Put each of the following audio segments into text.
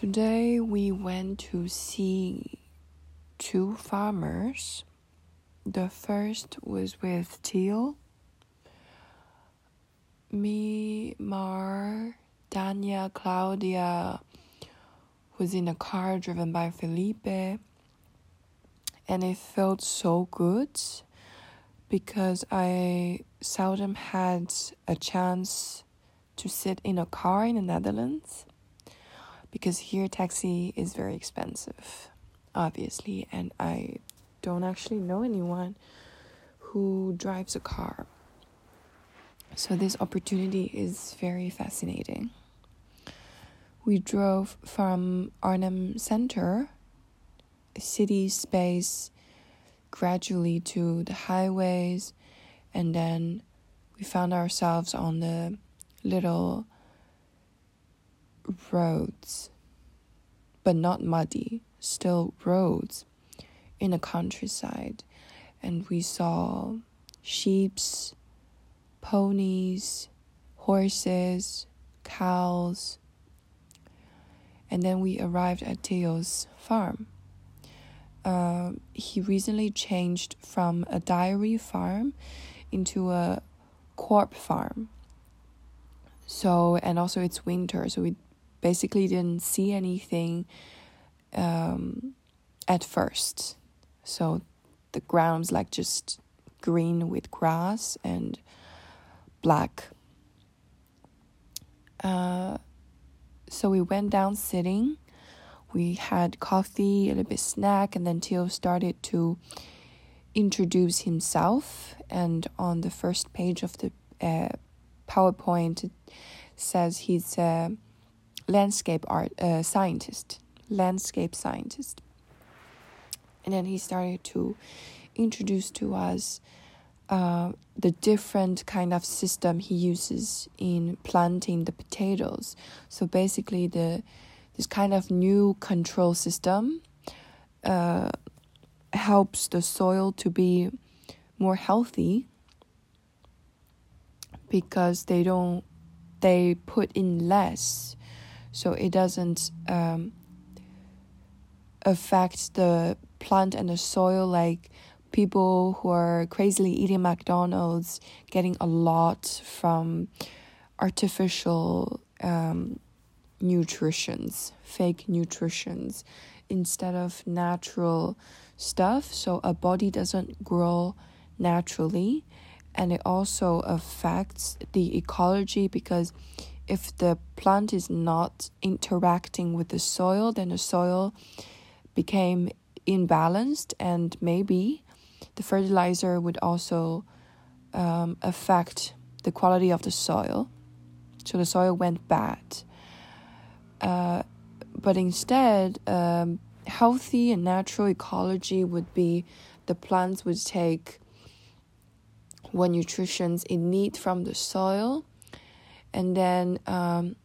Today we went to see two farmers. The first was with Teal. Me, Mar, Dania, Claudia was in a car driven by Felipe. And it felt so good because I seldom had a chance to sit in a car in the Netherlands because here taxi is very expensive, obviously, and I don't actually know anyone who drives a car. So this opportunity is very fascinating. We drove from Arnhem Center, city space, gradually to the highways, and then we found ourselves on the little roads, but not muddy, still roads in the countryside. And we saw sheeps, ponies, horses, cows. And then we arrived at Theo's farm. Uh, he recently changed from a dairy farm into a corp farm. So, and also it's winter, so we basically didn't see anything um, at first. So the ground's like just green with grass and black. Uh, so we went down sitting. We had coffee, a little bit snack, and then Theo started to introduce himself. And on the first page of the uh, PowerPoint, it says he's a landscape art uh, scientist, landscape scientist. And then he started to introduce to us uh, the different kind of system he uses in planting the potatoes. So basically, the this kind of new control system uh, helps the soil to be more healthy because they don't they put in less so it doesn't um, affect the plant and the soil like people who are crazily eating McDonald's getting a lot from artificial um, nutritions, fake nutritions, instead of natural stuff. So a body doesn't grow naturally, and it also affects the ecology because if the plant is not interacting with the soil, then the soil became imbalanced, and maybe the fertilizer would also um, affect the quality of the soil. So the soil went bad. Uh, but instead, um, healthy and natural ecology would be the plants would take what nutrients it need from the soil and then um,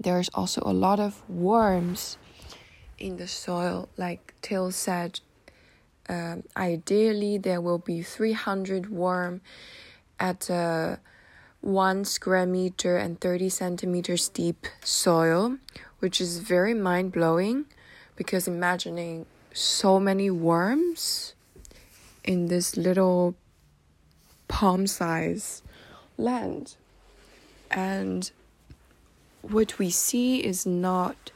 there's also a lot of worms in the soil. Like till said um, ideally there will be 300 worm at a 1 square meter and 30 centimeters deep soil which is very mind-blowing because imagining so many worms in this little palm size land and what we see is not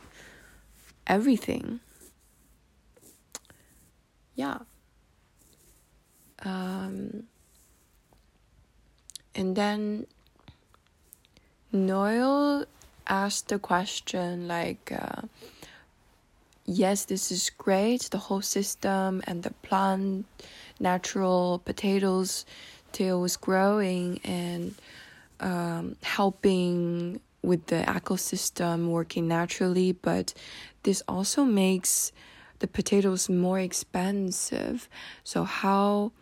everything. Yeah. Um, and then Noel asked the question like, uh, yes, this is great, the whole system and the plant, natural potatoes, till was growing and um, helping with the ecosystem working naturally, but this also makes the potatoes more expensive. So, how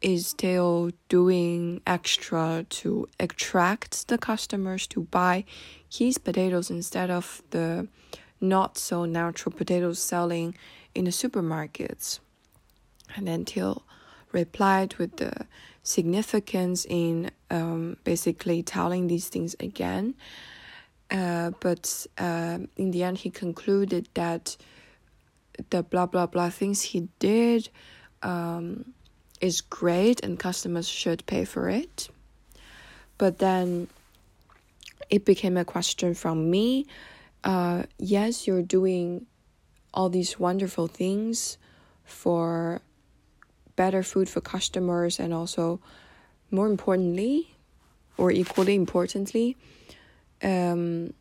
is Theo doing extra to attract the customers to buy his potatoes instead of the not so natural potatoes selling in the supermarkets? And then Theo replied with the significance in um, basically telling these things again. Uh, but uh, in the end, he concluded that the blah blah blah things he did um, is great and customers should pay for it. But then it became a question from me. Uh, yes, you're doing all these wonderful things for better food for customers and also more importantly or equally importantly um,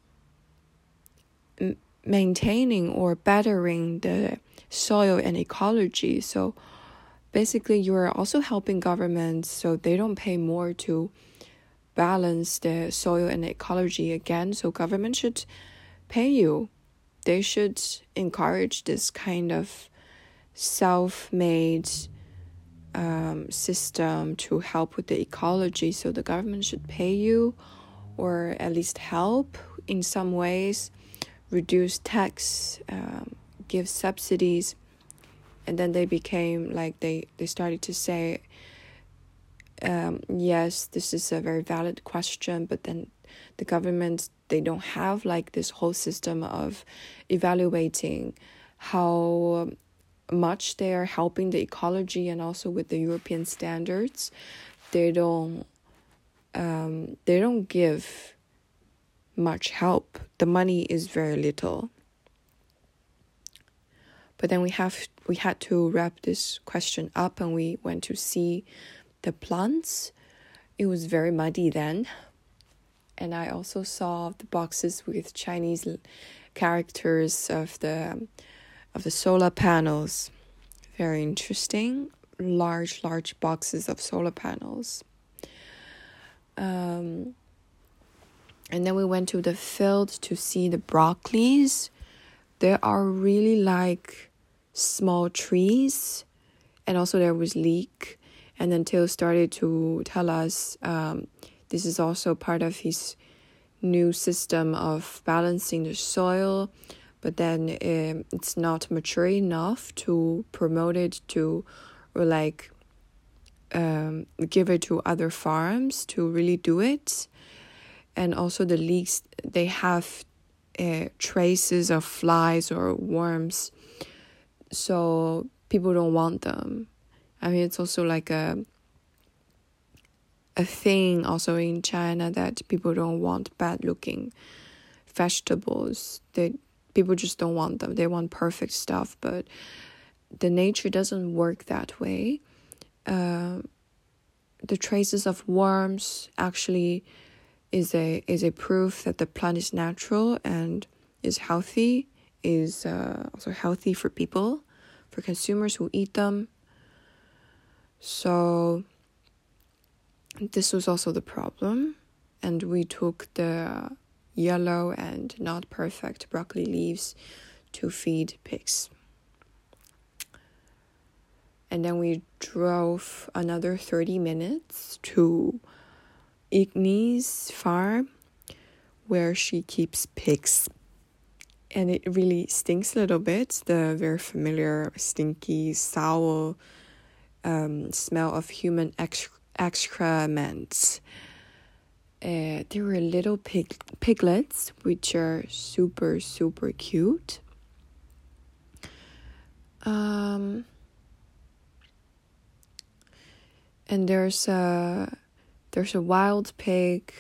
maintaining or bettering the soil and ecology. So basically you're also helping governments so they don't pay more to balance the soil and ecology again. So government should pay you. They should encourage this kind of self-made um, system to help with the ecology. So the government should pay you, or at least help in some ways, reduce tax, um, give subsidies, and then they became like they they started to say. Um, yes, this is a very valid question, but then the government they don't have like this whole system of evaluating how much they are helping the ecology and also with the European standards, they don't um, they don't give much help. The money is very little. But then we have we had to wrap this question up and we went to see the plants. It was very muddy then. And I also saw the boxes with Chinese characters of the of the solar panels. Very interesting. Large, large boxes of solar panels. Um, and then we went to the field to see the broccolis. There are really like small trees, and also there was leek. And then Theo started to tell us um, this is also part of his new system of balancing the soil but then um, it's not mature enough to promote it to like um, give it to other farms to really do it. And also the leeks they have uh, traces of flies or worms. So people don't want them. I mean it's also like a a thing also in china that people don't want bad looking vegetables. They people just don't want them. They want perfect stuff, but the nature doesn't work that way. Uh, the traces of worms actually is a is a proof that the plant is natural and is healthy. Is uh, also healthy for people, for consumers who eat them. So this was also the problem, and we took the yellow and not perfect broccoli leaves to feed pigs. And then we drove another 30 minutes to Ignis farm where she keeps pigs. And it really stinks a little bit, the very familiar stinky, sour um, smell of human excrement. Uh, there were little pig piglets which are super super cute. Um, and there's a there's a wild pig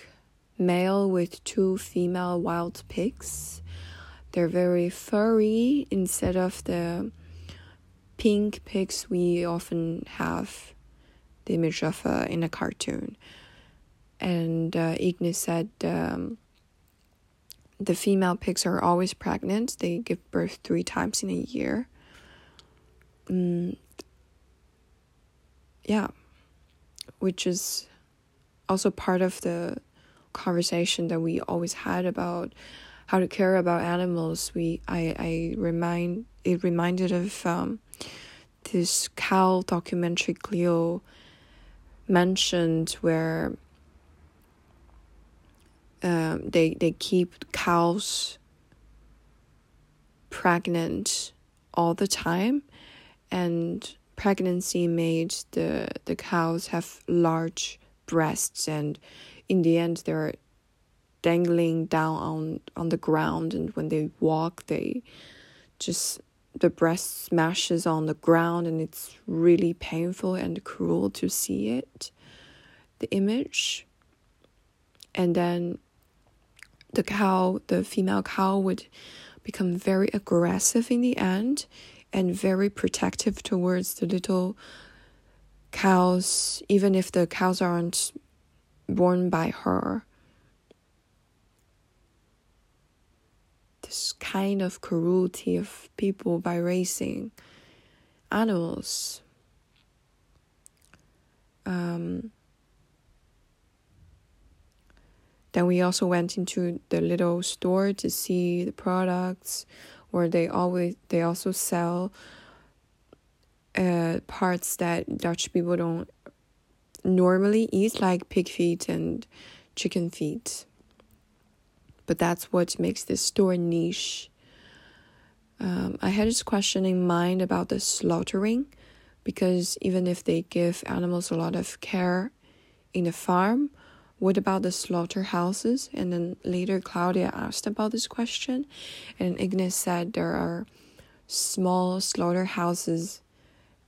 male with two female wild pigs. They're very furry instead of the pink pigs we often have the image of uh, in a cartoon and uh, Ignis said um, the female pigs are always pregnant. They give birth three times in a year. Mm, yeah, which is also part of the conversation that we always had about how to care about animals. We I I remind it reminded of um, this cow documentary Cleo mentioned where um, they they keep cows pregnant all the time, and pregnancy made the the cows have large breasts, and in the end, they're dangling down on on the ground. And when they walk they just the breast smashes on the ground. And it's really painful and cruel to see it the image. And then the cow the female cow would become very aggressive in the end and very protective towards the little cows even if the cows aren't born by her this kind of cruelty of people by raising animals. Um, then we also went into the little store to see the products where they always they also sell uh, parts that Dutch people don't normally eat like pig feet and chicken feet but that's what makes this store niche. Um, I had this question in mind about the slaughtering because even if they give animals a lot of care in the farm, what about the slaughterhouses? And then later Claudia asked about this question, and Ignis said there are small slaughterhouses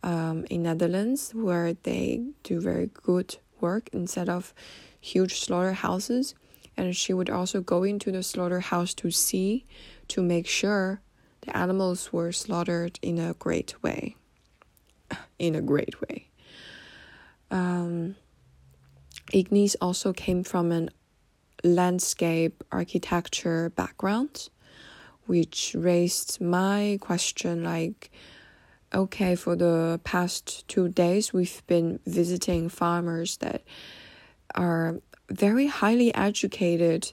um, in Netherlands where they do very good work instead of huge slaughterhouses and she would also go into the slaughterhouse to see to make sure the animals were slaughtered in a great way. In a great way. Um, Ignis also came from an landscape architecture background, which raised my question like, okay, for the past two days, we've been visiting farmers that are very highly educated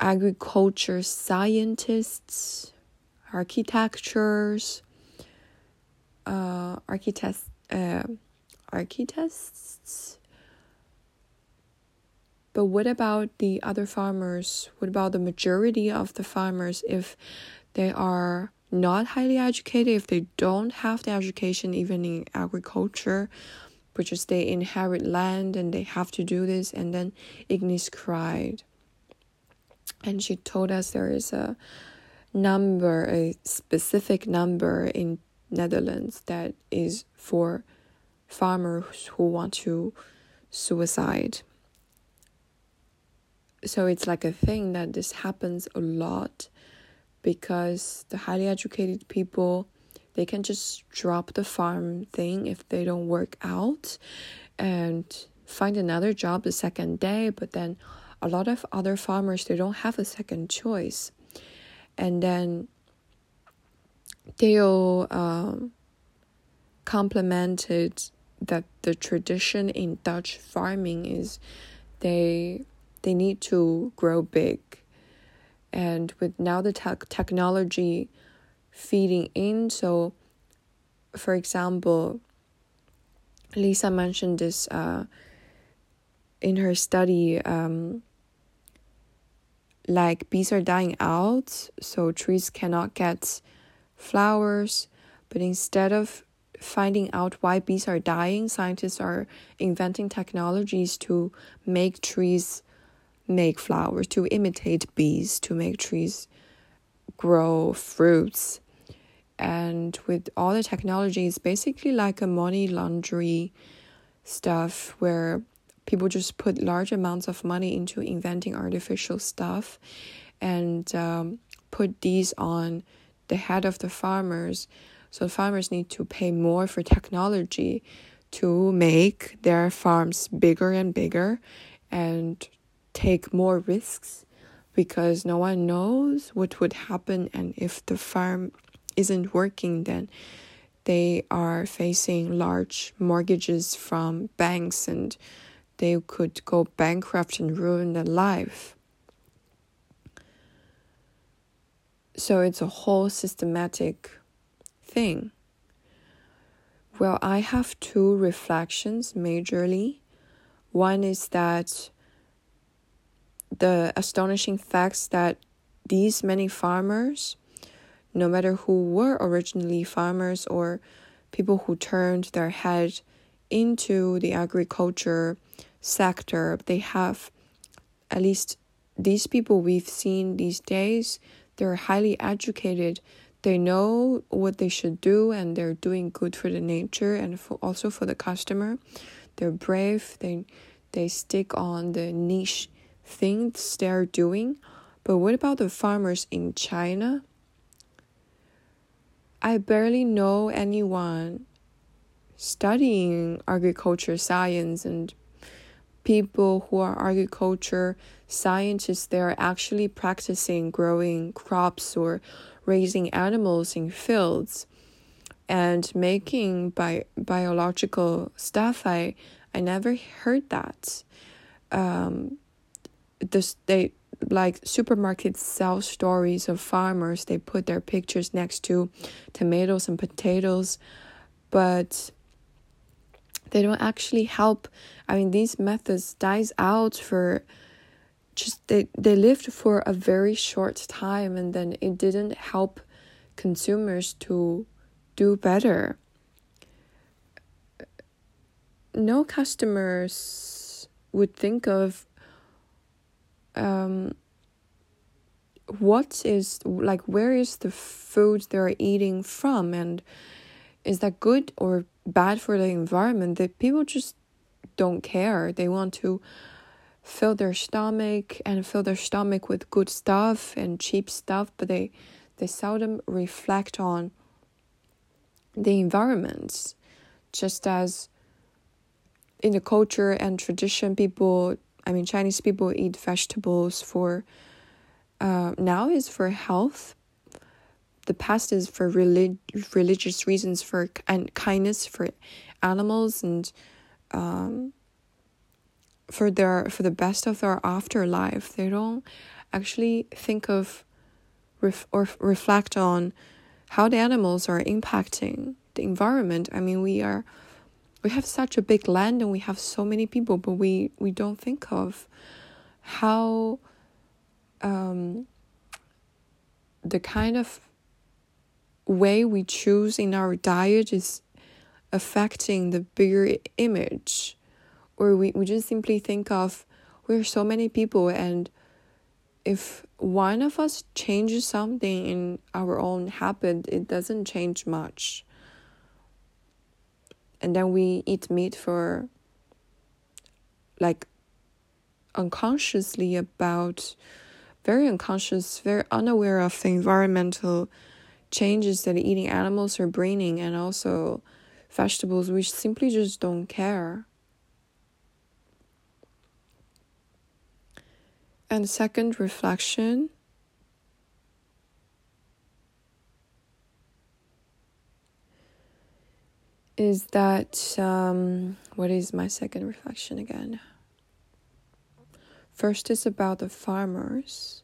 agriculture scientists, architectures, uh, architects, uh, architects. But what about the other farmers? What about the majority of the farmers if they are not highly educated, if they don't have the education even in agriculture? because they inherit land and they have to do this. And then Ignis cried. And she told us there is a number, a specific number in Netherlands that is for farmers who want to suicide. So it's like a thing that this happens a lot because the highly educated people they can just drop the farm thing if they don't work out and find another job the second day but then a lot of other farmers they don't have a second choice. And then Theo um, complemented that the tradition in Dutch farming is they they need to grow big and with now the te- technology feeding in. So, for example, Lisa mentioned this uh, in her study. Um, like bees are dying out, so trees cannot get flowers. But instead of finding out why bees are dying, scientists are inventing technologies to make trees make flowers, to imitate bees, to make trees grow fruits. And with all the technology it's basically like a money laundry stuff where people just put large amounts of money into inventing artificial stuff and um, put these on the head of the farmers. So farmers need to pay more for technology to make their farms bigger and bigger and take more risks because no one knows what would happen and if the farm isn't working, then they are facing large mortgages from banks and they could go bankrupt and ruin their life. So it's a whole systematic thing. Well, I have two reflections majorly. One is that the astonishing facts that these many farmers no matter who were originally farmers or people who turned their head into the agriculture sector, they have at least these people we've seen these days, they're highly educated. They know what they should do and they're doing good for the nature and for also for the customer. They're brave. They they stick on the niche things they're doing. But what about the farmers in China? I barely know anyone studying agriculture science and people who are agriculture scientists they're actually practicing growing crops or raising animals in fields and making bi- biological stuff i i never heard that um this they like supermarkets sell stories of farmers. They put their pictures next to tomatoes and potatoes. But they don't actually help. I mean these methods dies out for just they they lived for a very short time and then it didn't help consumers to do better. No customers would think of um, what is like where is the food they're eating from? And is that good or bad for the environment? That people just don't care. They want to fill their stomach and fill their stomach with good stuff and cheap stuff but they they seldom reflect on the environments just as in the culture and tradition people I mean, Chinese people eat vegetables for uh, now is for health. The past is for relig- religious reasons, for and kindness for animals and um, for their for the best of their afterlife. They don't actually think of ref- or reflect on how the animals are impacting the environment. I mean, we are we have such a big land and we have so many people, but we, we don't think of how um, the kind of way we choose in our diet is affecting the bigger image. Or we, we just simply think of we're so many people and if one of us changes something in our own habit, it doesn't change much and then we eat meat for like unconsciously about very unconscious, very unaware of the environmental changes that eating animals are bringing and also vegetables, we simply just don't care. And second reflection is that um, what is my second reflection again? First is about the farmers.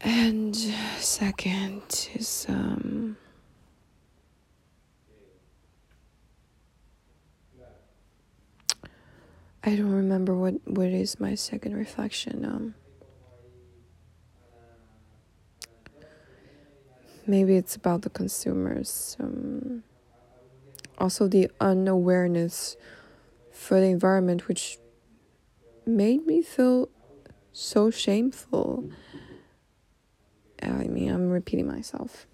And second is um, I don't remember what what is my second reflection. Um, maybe it's about the consumers. Um, also, the unawareness for the environment, which made me feel so shameful. I mean, I'm repeating myself.